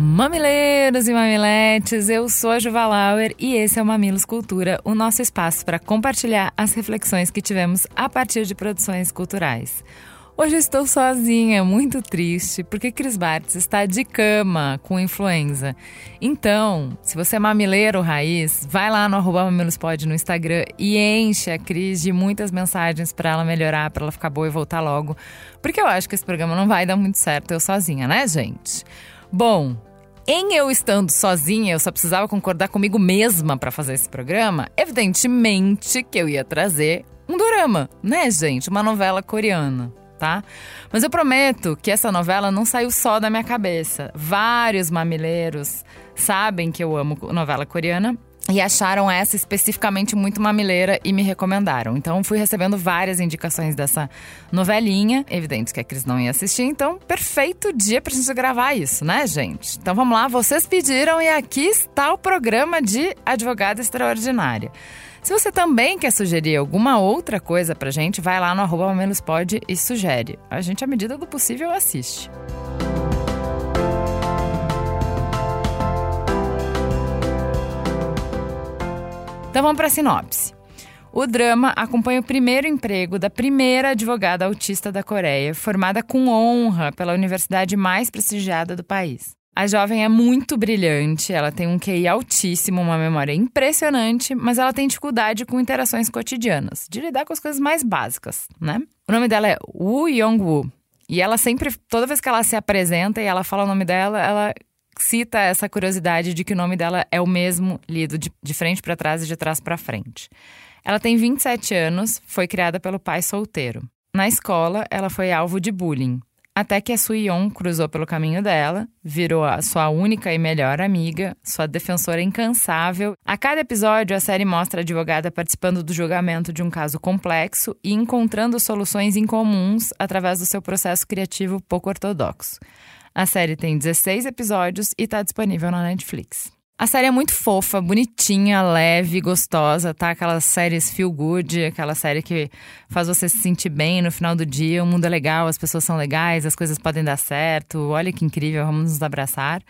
Mamileiros e mamiletes, eu sou a Juva Lauer e esse é o Mamilos Cultura, o nosso espaço para compartilhar as reflexões que tivemos a partir de produções culturais. Hoje estou sozinha, muito triste, porque Cris Bartz está de cama com influenza. Então, se você é mamileiro raiz, vai lá no arroba mamilospod no Instagram e enche a Cris de muitas mensagens para ela melhorar, para ela ficar boa e voltar logo. Porque eu acho que esse programa não vai dar muito certo eu sozinha, né, gente? Bom, em eu estando sozinha, eu só precisava concordar comigo mesma para fazer esse programa, evidentemente que eu ia trazer um dorama, né, gente? Uma novela coreana, tá? Mas eu prometo que essa novela não saiu só da minha cabeça. Vários mamileiros sabem que eu amo novela coreana e acharam essa especificamente muito mamileira e me recomendaram. Então fui recebendo várias indicações dessa novelinha. Evidente que a Cris não ia assistir, então perfeito dia pra gente gravar isso, né, gente? Então vamos lá, vocês pediram e aqui está o programa de Advogada Extraordinária. Se você também quer sugerir alguma outra coisa pra gente, vai lá no arroba pode e sugere. A gente, à medida do possível, assiste. Então vamos para a sinopse. O drama acompanha o primeiro emprego da primeira advogada autista da Coreia, formada com honra pela universidade mais prestigiada do país. A jovem é muito brilhante, ela tem um QI altíssimo, uma memória impressionante, mas ela tem dificuldade com interações cotidianas, de lidar com as coisas mais básicas, né? O nome dela é Woo Young-woo. E ela sempre, toda vez que ela se apresenta e ela fala o nome dela, ela cita essa curiosidade de que o nome dela é o mesmo lido de, de frente para trás e de trás para frente. Ela tem 27 anos, foi criada pelo pai solteiro. Na escola, ela foi alvo de bullying, até que a Suion cruzou pelo caminho dela, virou a sua única e melhor amiga, sua defensora incansável. A cada episódio, a série mostra a advogada participando do julgamento de um caso complexo e encontrando soluções incomuns através do seu processo criativo pouco ortodoxo. A série tem 16 episódios e está disponível na Netflix. A série é muito fofa, bonitinha, leve, gostosa, tá? Aquelas séries feel good, aquela série que faz você se sentir bem no final do dia, o mundo é legal, as pessoas são legais, as coisas podem dar certo, olha que incrível, vamos nos abraçar.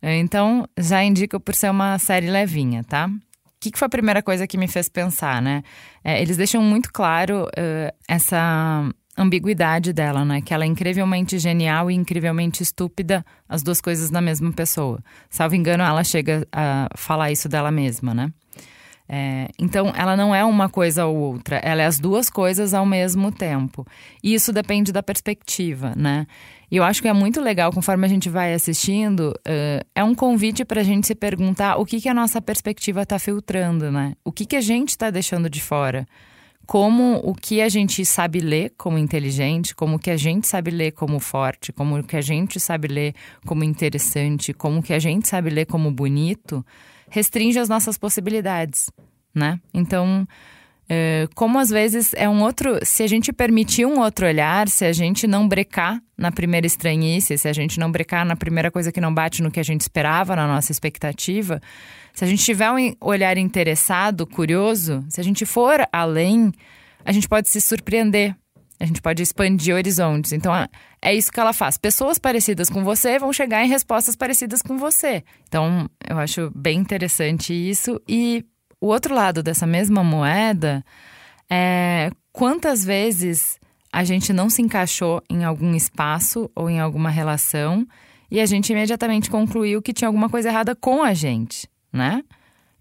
Então, já indico por ser uma série levinha, tá? O que, que foi a primeira coisa que me fez pensar, né? É, eles deixam muito claro uh, essa ambiguidade dela, né? Que ela é incrivelmente genial e incrivelmente estúpida, as duas coisas na mesma pessoa. Salvo engano, ela chega a falar isso dela mesma, né? É, então, ela não é uma coisa ou outra, ela é as duas coisas ao mesmo tempo. E isso depende da perspectiva, né? E eu acho que é muito legal, conforme a gente vai assistindo, uh, é um convite para a gente se perguntar o que, que a nossa perspectiva está filtrando, né? O que, que a gente está deixando de fora como o que a gente sabe ler como inteligente, como o que a gente sabe ler como forte, como o que a gente sabe ler como interessante, como o que a gente sabe ler como bonito, restringe as nossas possibilidades, né? Então, como às vezes é um outro. Se a gente permitir um outro olhar, se a gente não brecar na primeira estranhice, se a gente não brecar na primeira coisa que não bate no que a gente esperava, na nossa expectativa, se a gente tiver um olhar interessado, curioso, se a gente for além, a gente pode se surpreender. A gente pode expandir horizontes. Então, é isso que ela faz. Pessoas parecidas com você vão chegar em respostas parecidas com você. Então, eu acho bem interessante isso. E o outro lado dessa mesma moeda é quantas vezes a gente não se encaixou em algum espaço ou em alguma relação e a gente imediatamente concluiu que tinha alguma coisa errada com a gente né?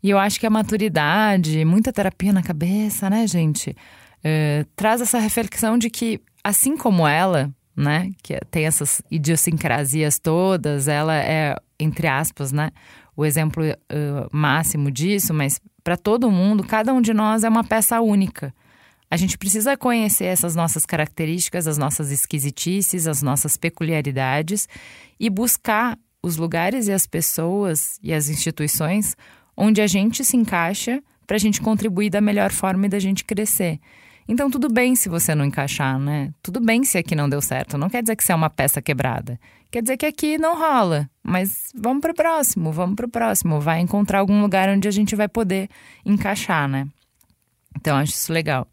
E eu acho que a maturidade, muita terapia na cabeça, né, gente, é, traz essa reflexão de que, assim como ela, né, que tem essas idiosincrasias todas, ela é, entre aspas, né, o exemplo uh, máximo disso, mas para todo mundo, cada um de nós é uma peça única. A gente precisa conhecer essas nossas características, as nossas esquisitices, as nossas peculiaridades e buscar os lugares e as pessoas e as instituições onde a gente se encaixa para a gente contribuir da melhor forma e da gente crescer. Então, tudo bem se você não encaixar, né? Tudo bem se aqui não deu certo. Não quer dizer que você é uma peça quebrada. Quer dizer que aqui não rola. Mas vamos para o próximo, vamos para o próximo. Vai encontrar algum lugar onde a gente vai poder encaixar, né? Então, acho isso legal.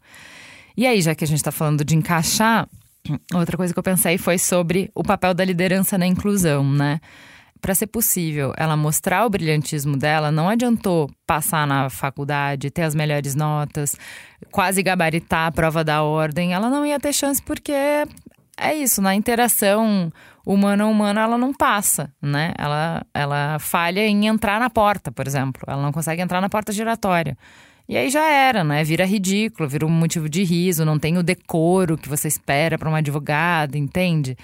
E aí, já que a gente está falando de encaixar, outra coisa que eu pensei foi sobre o papel da liderança na inclusão, né? Para ser possível ela mostrar o brilhantismo dela, não adiantou passar na faculdade, ter as melhores notas, quase gabaritar a prova da ordem. Ela não ia ter chance porque é isso, na interação humana humana ela não passa, né? Ela, ela falha em entrar na porta, por exemplo. Ela não consegue entrar na porta giratória. E aí já era, né? Vira ridículo, vira um motivo de riso, não tem o decoro que você espera para uma advogada, entende?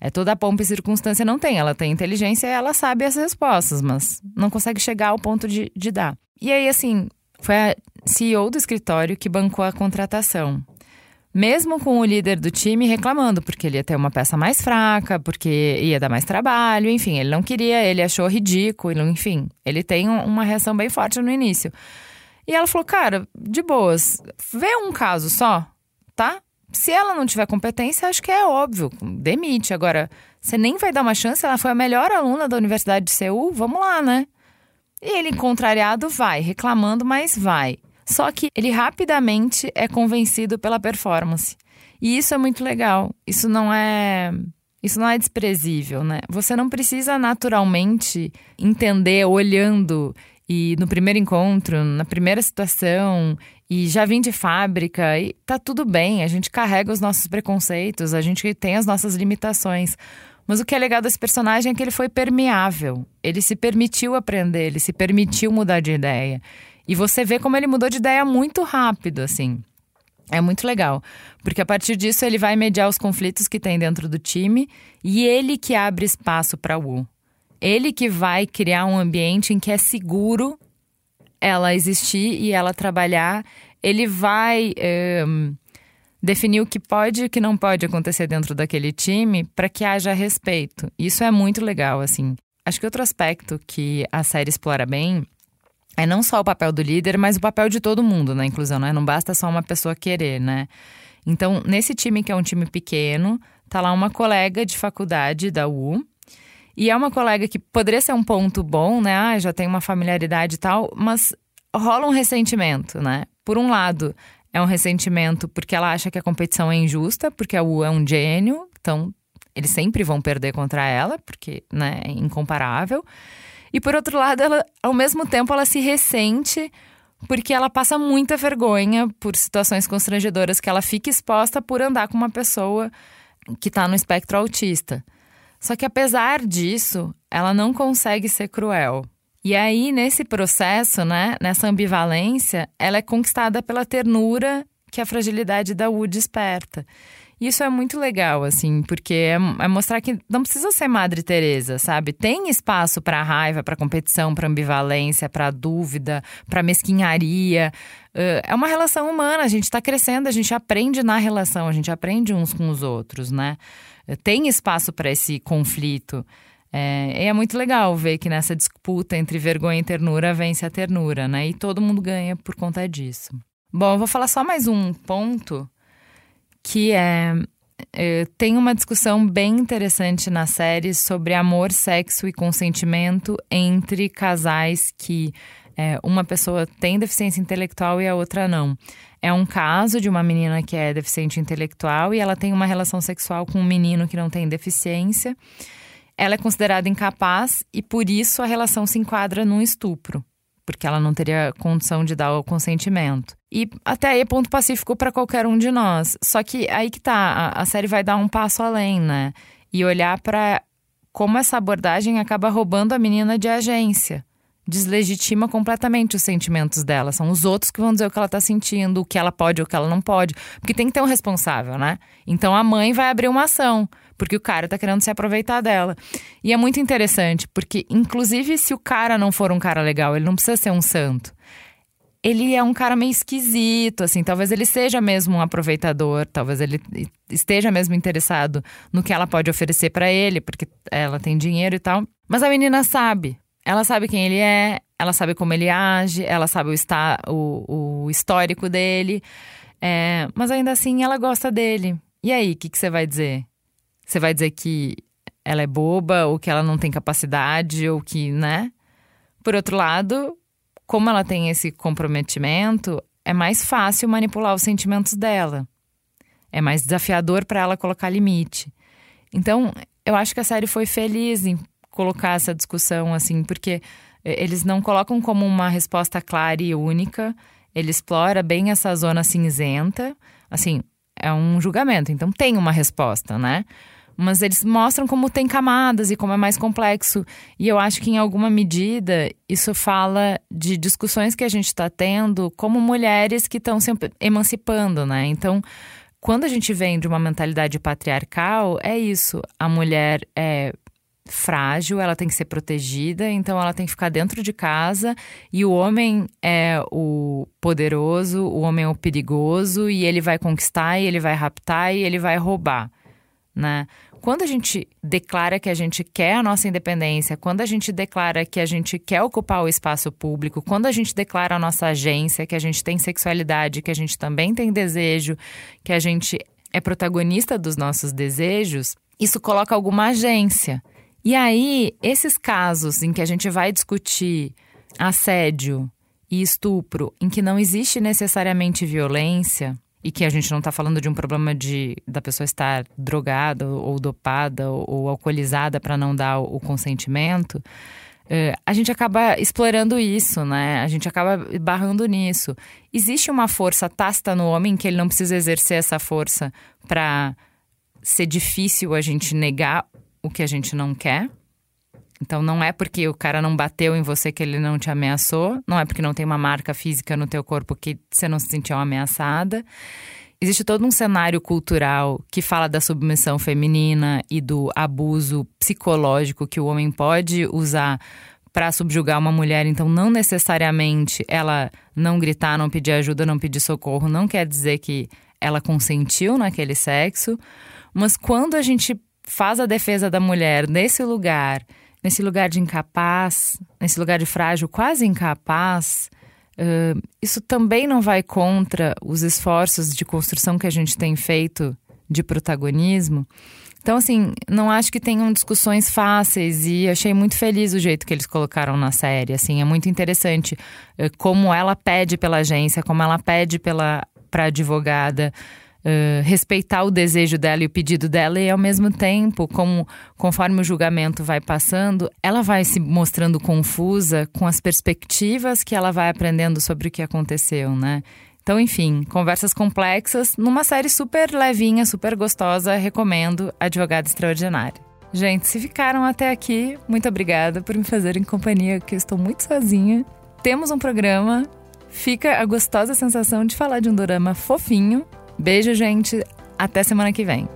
É toda a pompa e circunstância não tem. Ela tem inteligência ela sabe as respostas, mas não consegue chegar ao ponto de, de dar. E aí, assim, foi a CEO do escritório que bancou a contratação. Mesmo com o líder do time reclamando, porque ele ia ter uma peça mais fraca, porque ia dar mais trabalho, enfim, ele não queria, ele achou ridículo, enfim, ele tem uma reação bem forte no início. E ela falou: Cara, de boas, vê um caso só, tá? Se ela não tiver competência, acho que é óbvio, demite. Agora, você nem vai dar uma chance, ela foi a melhor aluna da Universidade de Seul, vamos lá, né? E ele, contrariado, vai, reclamando, mas vai. Só que ele rapidamente é convencido pela performance. E isso é muito legal. Isso não é. Isso não é desprezível, né? Você não precisa naturalmente entender olhando e no primeiro encontro, na primeira situação, e já vim de fábrica, e tá tudo bem, a gente carrega os nossos preconceitos, a gente tem as nossas limitações. Mas o que é legal desse personagem é que ele foi permeável. Ele se permitiu aprender, ele se permitiu mudar de ideia. E você vê como ele mudou de ideia muito rápido, assim. É muito legal, porque a partir disso ele vai mediar os conflitos que tem dentro do time e ele que abre espaço para o U. Ele que vai criar um ambiente em que é seguro ela existir e ela trabalhar. Ele vai é, definir o que pode e o que não pode acontecer dentro daquele time para que haja respeito. Isso é muito legal, assim. Acho que outro aspecto que a série explora bem é não só o papel do líder, mas o papel de todo mundo na inclusão, né? Não basta só uma pessoa querer, né? Então, nesse time que é um time pequeno, tá lá uma colega de faculdade da U, e é uma colega que poderia ser um ponto bom, né? Ah, já tem uma familiaridade e tal, mas rola um ressentimento, né? Por um lado, é um ressentimento porque ela acha que a competição é injusta, porque a U é um gênio, então eles sempre vão perder contra ela, porque né, é incomparável. E por outro lado, ela, ao mesmo tempo, ela se ressente porque ela passa muita vergonha por situações constrangedoras que ela fica exposta por andar com uma pessoa que está no espectro autista. Só que apesar disso, ela não consegue ser cruel. E aí, nesse processo, né, nessa ambivalência, ela é conquistada pela ternura que a fragilidade da U desperta. Isso é muito legal, assim, porque é, é mostrar que não precisa ser Madre Teresa, sabe? Tem espaço para raiva, para competição, para ambivalência, para dúvida, para mesquinharia. Uh, é uma relação humana, a gente está crescendo, a gente aprende na relação, a gente aprende uns com os outros, né? Tem espaço para esse conflito. É, e é muito legal ver que nessa disputa entre vergonha e ternura vence a ternura, né? E todo mundo ganha por conta disso. Bom, eu vou falar só mais um ponto que é, é tem uma discussão bem interessante na série sobre amor, sexo e consentimento entre casais que é, uma pessoa tem deficiência intelectual e a outra não. É um caso de uma menina que é deficiente intelectual e ela tem uma relação sexual com um menino que não tem deficiência. Ela é considerada incapaz e por isso a relação se enquadra num estupro, porque ela não teria condição de dar o consentimento. E até aí é ponto pacífico para qualquer um de nós. Só que aí que tá, a, a série vai dar um passo além, né? E olhar para como essa abordagem acaba roubando a menina de agência deslegitima completamente os sentimentos dela. São os outros que vão dizer o que ela tá sentindo, o que ela pode ou o que ela não pode. Porque tem que ter um responsável, né? Então a mãe vai abrir uma ação, porque o cara tá querendo se aproveitar dela. E é muito interessante, porque inclusive se o cara não for um cara legal, ele não precisa ser um santo. Ele é um cara meio esquisito, assim, talvez ele seja mesmo um aproveitador, talvez ele esteja mesmo interessado no que ela pode oferecer para ele, porque ela tem dinheiro e tal. Mas a menina sabe, ela sabe quem ele é, ela sabe como ele age, ela sabe o, está, o, o histórico dele, é, mas ainda assim ela gosta dele. E aí, o que, que você vai dizer? Você vai dizer que ela é boba, ou que ela não tem capacidade, ou que, né? Por outro lado, como ela tem esse comprometimento, é mais fácil manipular os sentimentos dela. É mais desafiador para ela colocar limite. Então, eu acho que a série foi feliz em colocar essa discussão assim, porque eles não colocam como uma resposta clara e única. Ele explora bem essa zona cinzenta. Assim, é um julgamento, então tem uma resposta, né? Mas eles mostram como tem camadas e como é mais complexo. E eu acho que, em alguma medida, isso fala de discussões que a gente está tendo como mulheres que estão se emancipando, né? Então, quando a gente vem de uma mentalidade patriarcal, é isso. A mulher é frágil, ela tem que ser protegida, então ela tem que ficar dentro de casa e o homem é o poderoso, o homem é o perigoso e ele vai conquistar e ele vai raptar e ele vai roubar, né? Quando a gente declara que a gente quer a nossa independência, quando a gente declara que a gente quer ocupar o espaço público, quando a gente declara a nossa agência, que a gente tem sexualidade, que a gente também tem desejo, que a gente é protagonista dos nossos desejos, isso coloca alguma agência. E aí, esses casos em que a gente vai discutir assédio e estupro, em que não existe necessariamente violência, e que a gente não está falando de um problema de da pessoa estar drogada ou dopada ou, ou alcoolizada para não dar o, o consentimento, é, a gente acaba explorando isso, né? A gente acaba barrando nisso. Existe uma força tácita no homem que ele não precisa exercer essa força para ser difícil a gente negar o que a gente não quer. Então não é porque o cara não bateu em você que ele não te ameaçou, não é porque não tem uma marca física no teu corpo que você não se sentiu ameaçada. Existe todo um cenário cultural que fala da submissão feminina e do abuso psicológico que o homem pode usar para subjugar uma mulher, então não necessariamente ela não gritar, não pedir ajuda, não pedir socorro, não quer dizer que ela consentiu naquele sexo, mas quando a gente faz a defesa da mulher nesse lugar, nesse lugar de incapaz, nesse lugar de frágil, quase incapaz, uh, isso também não vai contra os esforços de construção que a gente tem feito de protagonismo. Então, assim, não acho que tenham discussões fáceis e achei muito feliz o jeito que eles colocaram na série. Assim, é muito interessante como ela pede pela agência, como ela pede pela para advogada respeitar o desejo dela e o pedido dela, e ao mesmo tempo, como conforme o julgamento vai passando, ela vai se mostrando confusa com as perspectivas que ela vai aprendendo sobre o que aconteceu, né? Então, enfim, conversas complexas numa série super levinha, super gostosa. Recomendo Advogada Extraordinária. Gente, se ficaram até aqui, muito obrigada por me fazerem companhia, que eu estou muito sozinha. Temos um programa, fica a gostosa sensação de falar de um dorama fofinho Beijo, gente. Até semana que vem.